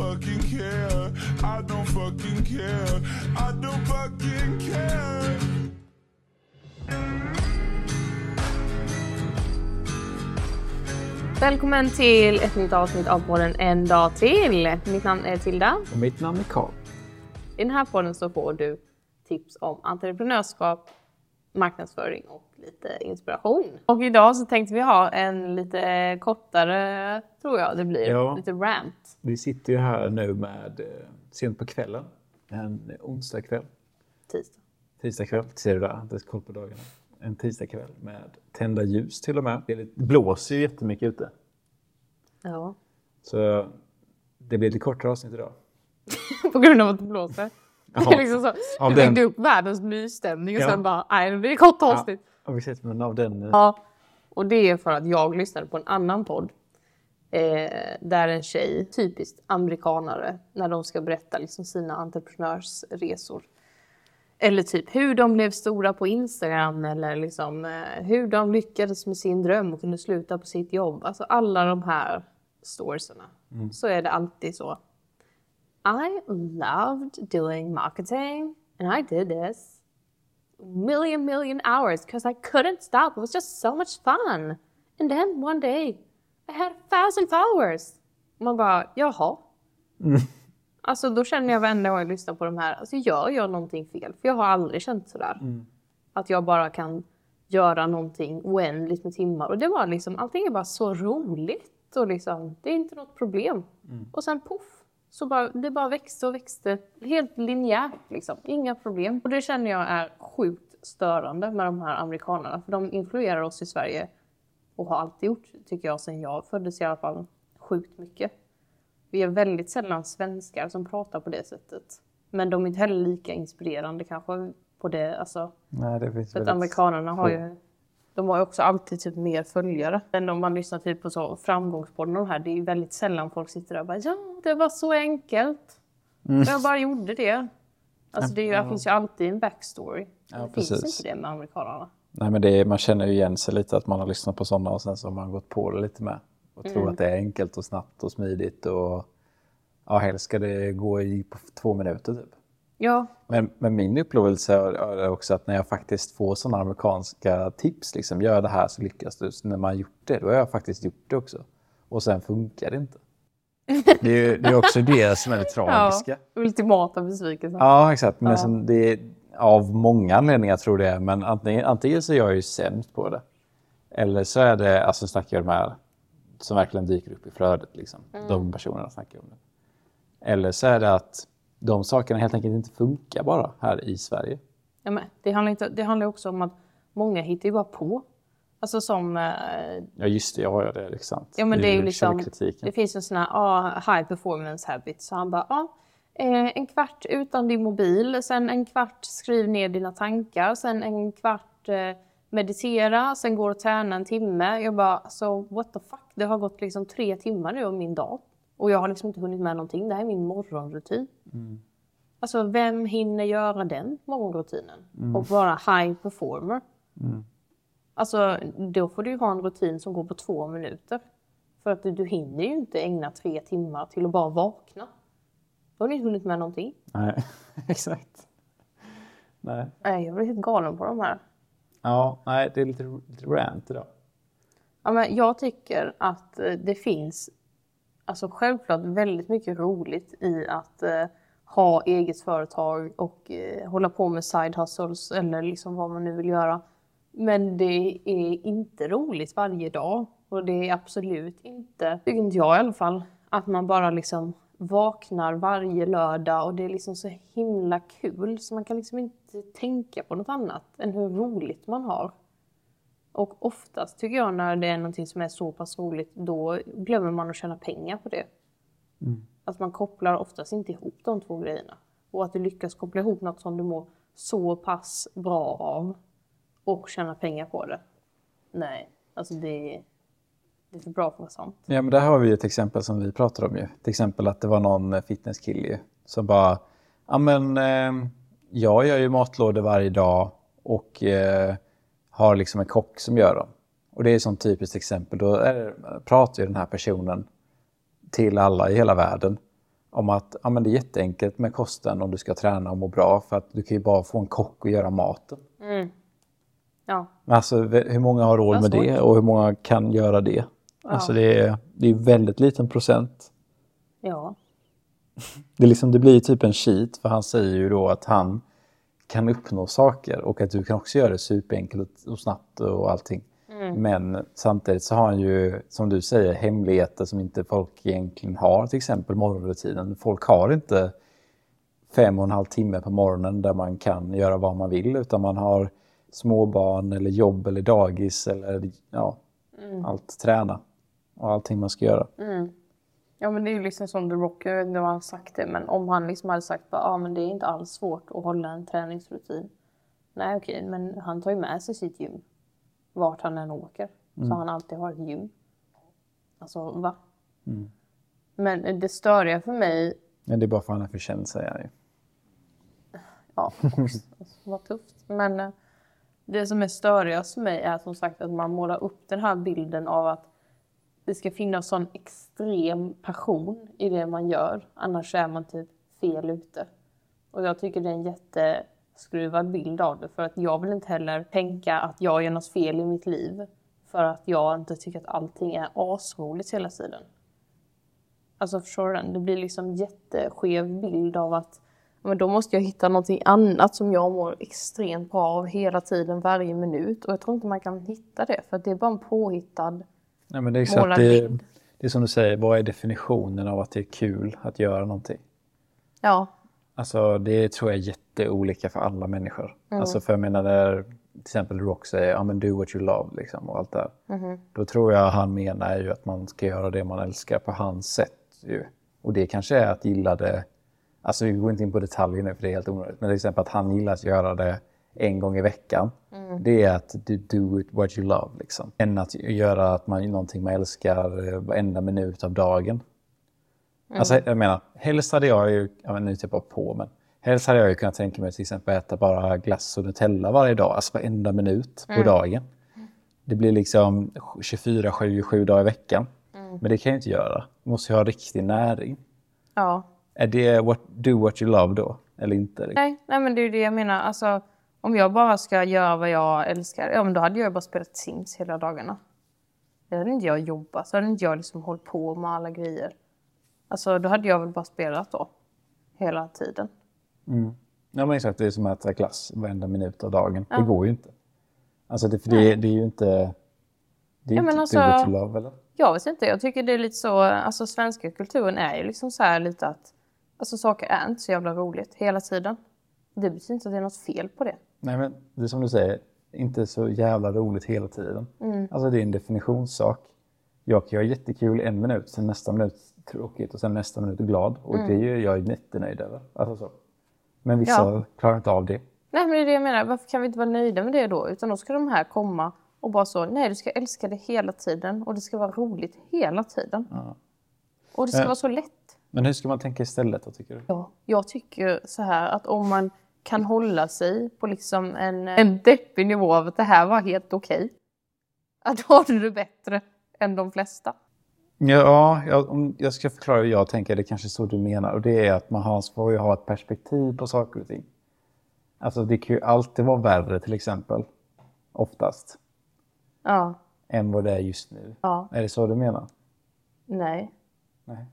fucking care. I don't fucking care. I don't fucking care. Välkommen till ett nytt avsnitt av podden En dag till. Mitt namn är Tilda. Och mitt namn är Karl. I den här podden så får du tips om entreprenörskap, marknadsföring och lite inspiration. Och idag så tänkte vi ha en lite kortare, tror jag det blir, Ja. lite rant. Vi sitter ju här nu med eh, sent på kvällen, en onsdag kväll, Tisdag. tisdag kväll, ser du där, det är koll på dagarna. En tisdag kväll med tända ljus till och med. Det blåser ju jättemycket ute. Ja. Så det blir lite kortare avsnitt idag. På grund av att det blåser. Det Ja. liksom så. Du den- byggde upp världens mysstämning och Ja. sen bara, nej det blir kort avsnitt. Ja, sett men av den... Ja, och det är för att jag lyssnade på en annan podd. Eh, där en tjej, typiskt amerikanare, när de ska berätta liksom sina entreprenörsresor. Eller typ hur de blev stora på Instagram eller liksom, eh, hur de lyckades med sin dröm och kunde sluta på sitt jobb. Alltså alla de här storiesarna. Så är det alltid så. I loved doing marketing and I did this million million hours because I couldn't stop. It was just so much fun. And then one day I had a thousand followers. Man bara, jaha. Alltså då känner jag varenda gång jag lyssnar på de här, alltså gör jag någonting fel? För jag har aldrig känt sådär. Att jag bara kan göra någonting oändligt med timmar. Och det var liksom, allting är bara så roligt och liksom, det är inte något problem. Och sen poff, så bara, det bara växte och växte. Helt linjärt liksom, inga problem. Och det känner jag är sjukt störande med de här amerikanerna. För de influerar oss i Sverige och har alltid gjort, tycker jag, sen jag föddes i alla fall, sjukt mycket. Vi är väldigt sällan svenskar som pratar på det sättet. Men de är inte heller lika inspirerande kanske på det, alltså. Nej, det finns För att amerikanerna har ju, de har ju också alltid typ mer följare. Än om man lyssnar typ på så framgångspodden och de här, det är ju väldigt sällan folk sitter där och bara ja, det var så enkelt. Mm. Jag bara gjorde det. Alltså det, ju, det finns ju alltid en backstory. Ja, det finns precis. inte det med amerikanerna. Nej, men det är, man känner ju igen sig lite att man har lyssnat på sådana och sen så har man gått på det lite med. Och tror att det är enkelt och snabbt och smidigt och ja, helst ska det gå i på två minuter typ. Ja, Men, men min upplevelse är också att när jag faktiskt får sådana amerikanska tips, liksom, gör det här så lyckas du. Så när man gjort det, då har jag faktiskt gjort det också. Och sen funkar det inte. Det är, det är också det som är det tragiska. ja ultimata besvikelsen. Ja, exakt. Men liksom, det är av många anledningar tror jag det är. Men antingen, antingen så är jag ju sämst på det. Eller så är det, alltså snackar jag de här som verkligen dyker upp i flödet. Liksom. De personerna snackar om det. Eller så är det att de sakerna helt enkelt inte funkar bara här i Sverige. Ja, men det, handlar inte, det handlar också om att många hittar ju bara på. Alltså som... eh, Ja just det, ja, ja det är liksom. Ja men det är ju liksom, det finns en sån här ah, high performance habit. Så han bara, ah, eh, en kvart utan din mobil, sen en kvart skriv ner dina tankar, sen en kvart eh, meditera, sen går och träna en timme. Jag bara, så what the fuck? Det har gått liksom tre timmar nu av min dag. Och jag har liksom inte hunnit med någonting. Det här är min morgonrutin. Alltså vem hinner göra den morgonrutinen? Och vara high performer? Alltså då får du ju ha en rutin som går på två minuter. För att du, du hinner ju inte ägna tre timmar till att bara vakna. Då har du inte hunnit med någonting. Nej, exakt. Nej. Nej, jag blir helt galen på de här. Ja, nej, det är lite, lite rant idag. Ja, men jag tycker att eh, det finns alltså självklart väldigt mycket roligt i att eh, ha eget företag och eh, hålla på med side hustles eller liksom vad man nu vill göra. Men det är inte roligt varje dag och det är absolut inte, tycker inte jag i alla fall, att man bara liksom vaknar varje lördag och det är liksom så himla kul så man kan liksom inte tänka på något annat än hur roligt man har. Och oftast tycker jag när det är någonting som är så pass roligt, då glömmer man att tjäna pengar på det. Att man kopplar oftast inte ihop de två grejerna. Och att du lyckas koppla ihop något som du mår så pass bra av och tjäna pengar på det. Nej, alltså det är, det är för bra för att vara sant. Ja, men där har vi ju ett exempel som vi pratade om ju. Till exempel att det var någon fitnesskille som bara, ja men eh, jag gör ju matlådor varje dag och eh, har liksom en kock som gör dem. Och det är sånt typiskt exempel. Då är pratar ju den här personen till alla i hela världen. om att ja, men det är jätteenkelt med kosten om du ska träna och må bra för att du kan ju bara få en kock att göra maten. Ja. Men alltså hur många har råd med det och hur många kan göra det? Alltså det är, det är väldigt liten procent. Ja. Det, är liksom, det blir typ en cheat för han säger ju då att han kan uppnå saker och att du kan också göra det superenkelt och snabbt och allting. Men samtidigt så har han ju, som du säger, hemligheter som inte folk egentligen har, till exempel morgonrutinen. Folk har inte fem och en halv timme på morgonen där man kan göra vad man vill utan man har småbarn eller jobb eller dagis eller ja, allt träna och allting man ska göra. Ja men det är ju liksom som The Rock, jag vet inte om han har sagt det men om han liksom hade sagt att ah, men det är inte alls svårt att hålla en träningsrutin. Nej okej men han tar ju med sig sitt gym. Vart han än åker. Så han alltid har ett gym. Alltså va? Men det störiga för mig, Men det är bara för att han är för känd säger han ju. ja också, alltså, vad tufft. Men eh, det som är störigast för mig är som sagt att man målar upp den här bilden av att det ska finnas sån extrem passion i det man gör. Annars är man typ fel ute. Och jag tycker det är en jätteskruvad bild av det. För att jag vill inte heller tänka att jag gör något fel i mitt liv. För att jag inte tycker att allting är asroligt hela tiden. Alltså förstår du den? Det blir liksom jätteskev bild av att men då måste jag hitta någonting annat som jag mår extremt bra av hela tiden, varje minut. Och jag tror inte man kan hitta det, för det är bara en påhittad... Nej, men det är exakt det, det är som du säger, vad är definitionen av att det är kul att göra någonting? Ja, Alltså det tror jag är jätteolika för alla människor. Alltså för jag menar när till exempel Rock säger ja men do what you love liksom och allt det där. Då tror jag han menar ju att man ska göra det man älskar på hans sätt ju. Och det kanske är att gilla det, alltså vi går inte in på detaljer nu för det är helt onödigt, men till exempel att han gillar att göra det en gång i veckan. Det är att du do it what you love liksom. Än att göra att man någonting man älskar eh, varenda minut av dagen. Alltså jag menar, helst hade jag ju, jag vet, nu typ bara på, men helst hade jag ju kunnat tänka mig till exempel äta bara glass och Nutella varje dag, alltså varenda minut på dagen. Det blir liksom 24, 7, 7 dagar i veckan. Men det kan jag inte göra. Jag måste ju ha riktig näring. ja. Är det what, do what you love då? Eller inte? Nej, nej, men det är ju det jag menar. Alltså, om jag bara ska göra vad jag älskar, ja men då hade jag bara spelat Sims hela dagarna. Då hade inte jag jobbat, så hade inte jag liksom hållit på med alla grejer. Alltså då hade jag väl bara spelat då. Hela tiden. Ja men exakt, det är som att äta glass varenda minut av dagen. Det går ju inte. Alltså det, för det, det är ju inte... Det är Ja, ju men inte alltså- you love eller? Jag vet inte, jag tycker det är lite så, alltså svenska kulturen är ju liksom så här lite att, alltså saker är inte så jävla roligt hela tiden. Det betyder inte att det är något fel på det. Nej men det är som du säger, inte så jävla roligt hela tiden. Alltså det är en definitionssak. Jag kan göra jättekul en minut, sen nästa minut tråkigt och sen nästa minut glad. Och det är ju jag är jättenöjd över. Alltså så. Men vissa Ja. klarar inte av det. Nej men det är det jag menar, varför kan vi inte vara nöjda med det då? Utan då ska de här komma och bara så, nej du ska älska det hela tiden och det ska vara roligt hela tiden. Och det ska Ja. vara så lätt. Men hur ska man tänka istället då tycker du? Ja, jag tycker så här att om man kan hålla sig på liksom en, en deppig nivå av att det här var helt okej. Att då har du det bättre än de flesta. Ja, jag, om jag ska förklara hur jag tänker, det är kanske så du menar. Och det är att man har, får ju ha ett perspektiv på saker och ting. Alltså det kan ju alltid vara värre till exempel, oftast, Ja, än vad det är just nu. ja, Är det så du menar? nej. Nej.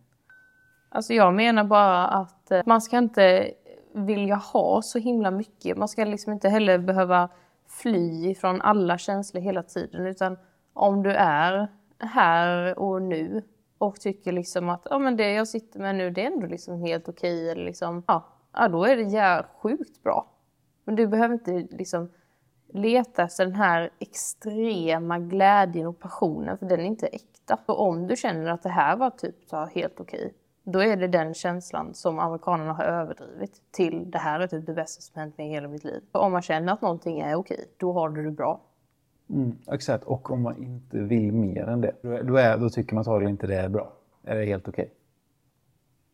Alltså jag menar bara att eh, man ska inte vilja ha så himla mycket. Man ska liksom inte heller behöva fly från alla känslor hela tiden. Utan om du är här och nu och tycker liksom att ja, men det jag sitter med nu det är ändå liksom helt okej. Eller liksom, ja, ja, då är det sjukt bra. Men du behöver inte liksom leta efter den här extrema glädjen och passionen för den är inte äkta. Och om du känner att det här var typ så helt okej, då är det den känslan som amerikanerna har överdrivit till det här är typ det bästa som hänt mig i hela mitt liv. Och om man känner att någonting är okej, då har du det bra. Mm, exakt, och om man inte vill mer än det, då, är, då, tycker man antagligen inte det är bra. Är det helt okej?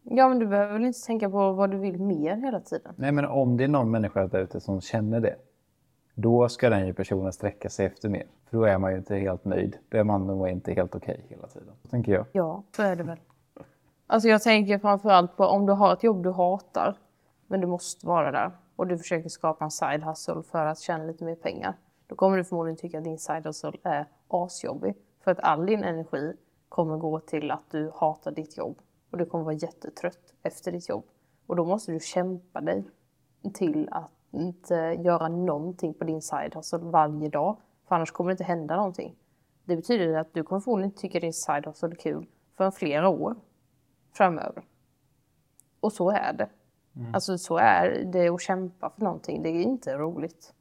Ja, men du behöver väl inte tänka på vad du vill mer hela tiden? Nej, men om det är någon människa där ute som känner det, då ska den ju personen sträcka sig efter mer. För då är man ju inte helt nöjd. Då är man nog inte helt okej hela tiden. Tänker jag. Ja, så är det väl. Alltså jag tänker framförallt på om du har ett jobb du hatar, men du måste vara där och du försöker skapa en side hustle för att tjäna lite mer pengar. Då kommer du förmodligen tycka att din side hustle är asjobbig. För att all din energi kommer gå till att du hatar ditt jobb. Och du kommer vara jättetrött efter ditt jobb. Och då måste du kämpa dig till att inte göra någonting på din side hustle varje dag. För annars kommer det inte hända någonting. Det betyder att du kommer förmodligen inte tycka din side hustle är kul förrän flera år framöver. Och så är det. Alltså så är det att kämpa för någonting. Det är inte roligt.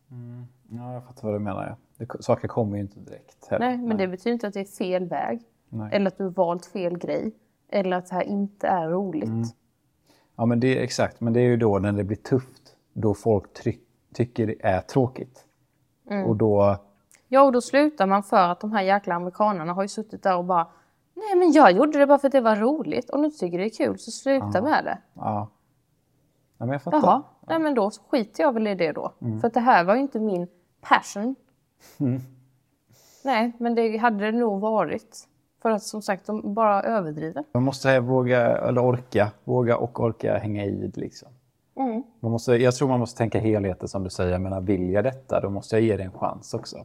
Ja, jag fattar vad du menar. Ja. Det, saker kommer ju inte direkt. Heller. Nej, men det betyder inte att det är fel väg. Nej. Eller att du har valt fel grej. Eller att det här inte är roligt. Ja, men det är exakt. Men det är ju då när det blir tufft. Då folk tryck, tycker det är tråkigt. Och då... Ja, och då slutar man för att de här jäkla amerikanerna har ju suttit där och bara Nej, men jag gjorde det bara för att det var roligt. Om du inte tycker det är kul så sluta med det. Ja. ja men jag fattar. Jaha, nej men då skiter jag väl i det då. För att det här var ju inte min passion. Nej, men det hade det nog varit. För att som sagt, de bara överdriver. Man måste våga, eller orka, våga och orka hänga i liksom. Mm. Man måste, jag tror man måste tänka helheten som du säger. Jag menar, vill jag detta, då måste jag ge det en chans också.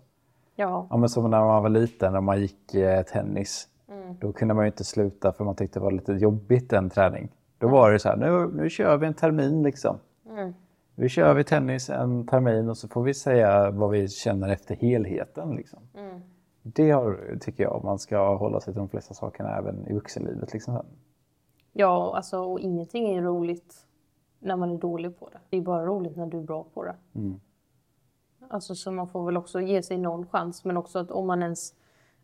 Ja, Ja, men som när man var liten, när man gick eh, tennis. Mm. Då kunde man ju inte sluta för man tyckte det var lite jobbigt en träning. Då var det så här, nu, nu kör vi en termin liksom. Mm. Vi kör vi tennis en termin och så får vi säga vad vi känner efter helheten. Liksom. Mm. Det har, tycker jag man ska hålla sig till de flesta sakerna även i vuxenlivet. Liksom. ja alltså och ingenting är roligt när man är dålig på det. Det är bara roligt när du är bra på det. Alltså så man får väl också ge sig någon chans men också att om man ens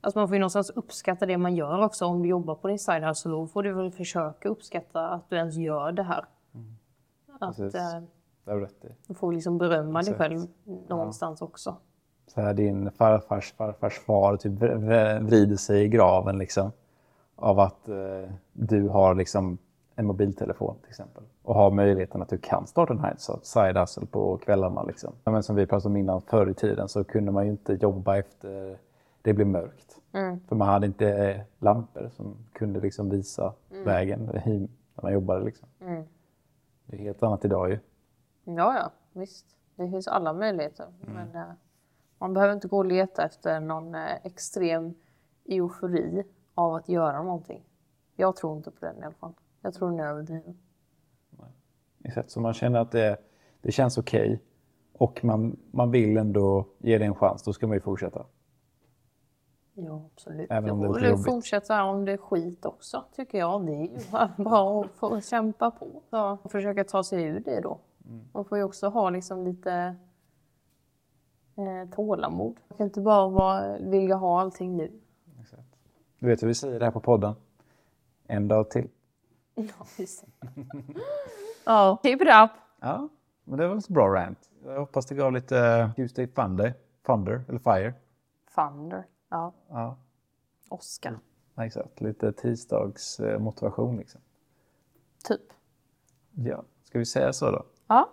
Alltså man får ju någonstans uppskatta det man gör också. Om du jobbar på din side hustle då får du väl försöka uppskatta att du ens gör det här. Att Precis. eh, Det har du rätt i. du får liksom berömma dig Exakt. själv någonstans också. Så här, din farfars farfars far typ vr- vr- vrider sig i graven liksom. Av att eh, du har liksom en mobiltelefon till exempel. Och har möjligheten att du kan starta så- side hustle på kvällarna. Liksom. Ja, men som vi pratade om innan, förr i tiden så kunde man ju inte jobba efter det blev mörkt. För man hade inte eh, lampor som kunde liksom visa vägen i, när man jobbade. Liksom. Det är helt annat idag ju. Ja, ja, visst. Det finns alla möjligheter. Men eh, man behöver inte gå och leta efter någon eh, extrem eufori av att göra någonting. Jag tror inte på den i alla fall. Jag tror den är överdriven. Exakt, så man känner att det, det känns okej och man, man vill ändå ge det en chans, då ska man ju fortsätta. Ja, absolut. Även om det är lite jobbigt. fortsätta om det är skit också, tycker jag. Det är ju bra att få kämpa på. Så, och försöka ta sig ur det då. Mm. Man får ju också ha liksom lite eh, tålamod. Man kan inte bara vara, vilja ha allting nu. Exakt. Du vet hur vi säger det här på podden? En dag till. Ja, visst. Ja, keep it up. Ja, men det var ett bra rant. Jag hoppas det gav lite Tuesday Thunder, Thunder eller Fire. Thunder. Ja, Ja, Oscar. exakt. Lite tisdags eh, motivation liksom. Typ. Ja, ska vi säga så då? Ja.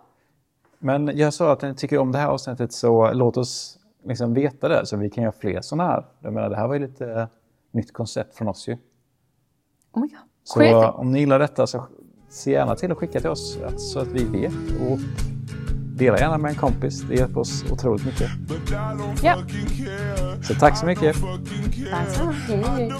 Men jag sa att ni tycker om det här avsnittet så låt oss liksom veta det så vi kan göra fler sådana här. Jag menar, det här var ju lite nytt koncept från oss ju. Oh my god. Så om ni gillar detta så se gärna till att skicka till oss så att vi vet. Och dela gärna med en kompis. Det hjälper oss otroligt mycket. Ja. Så tack så mycket. Tack så mycket.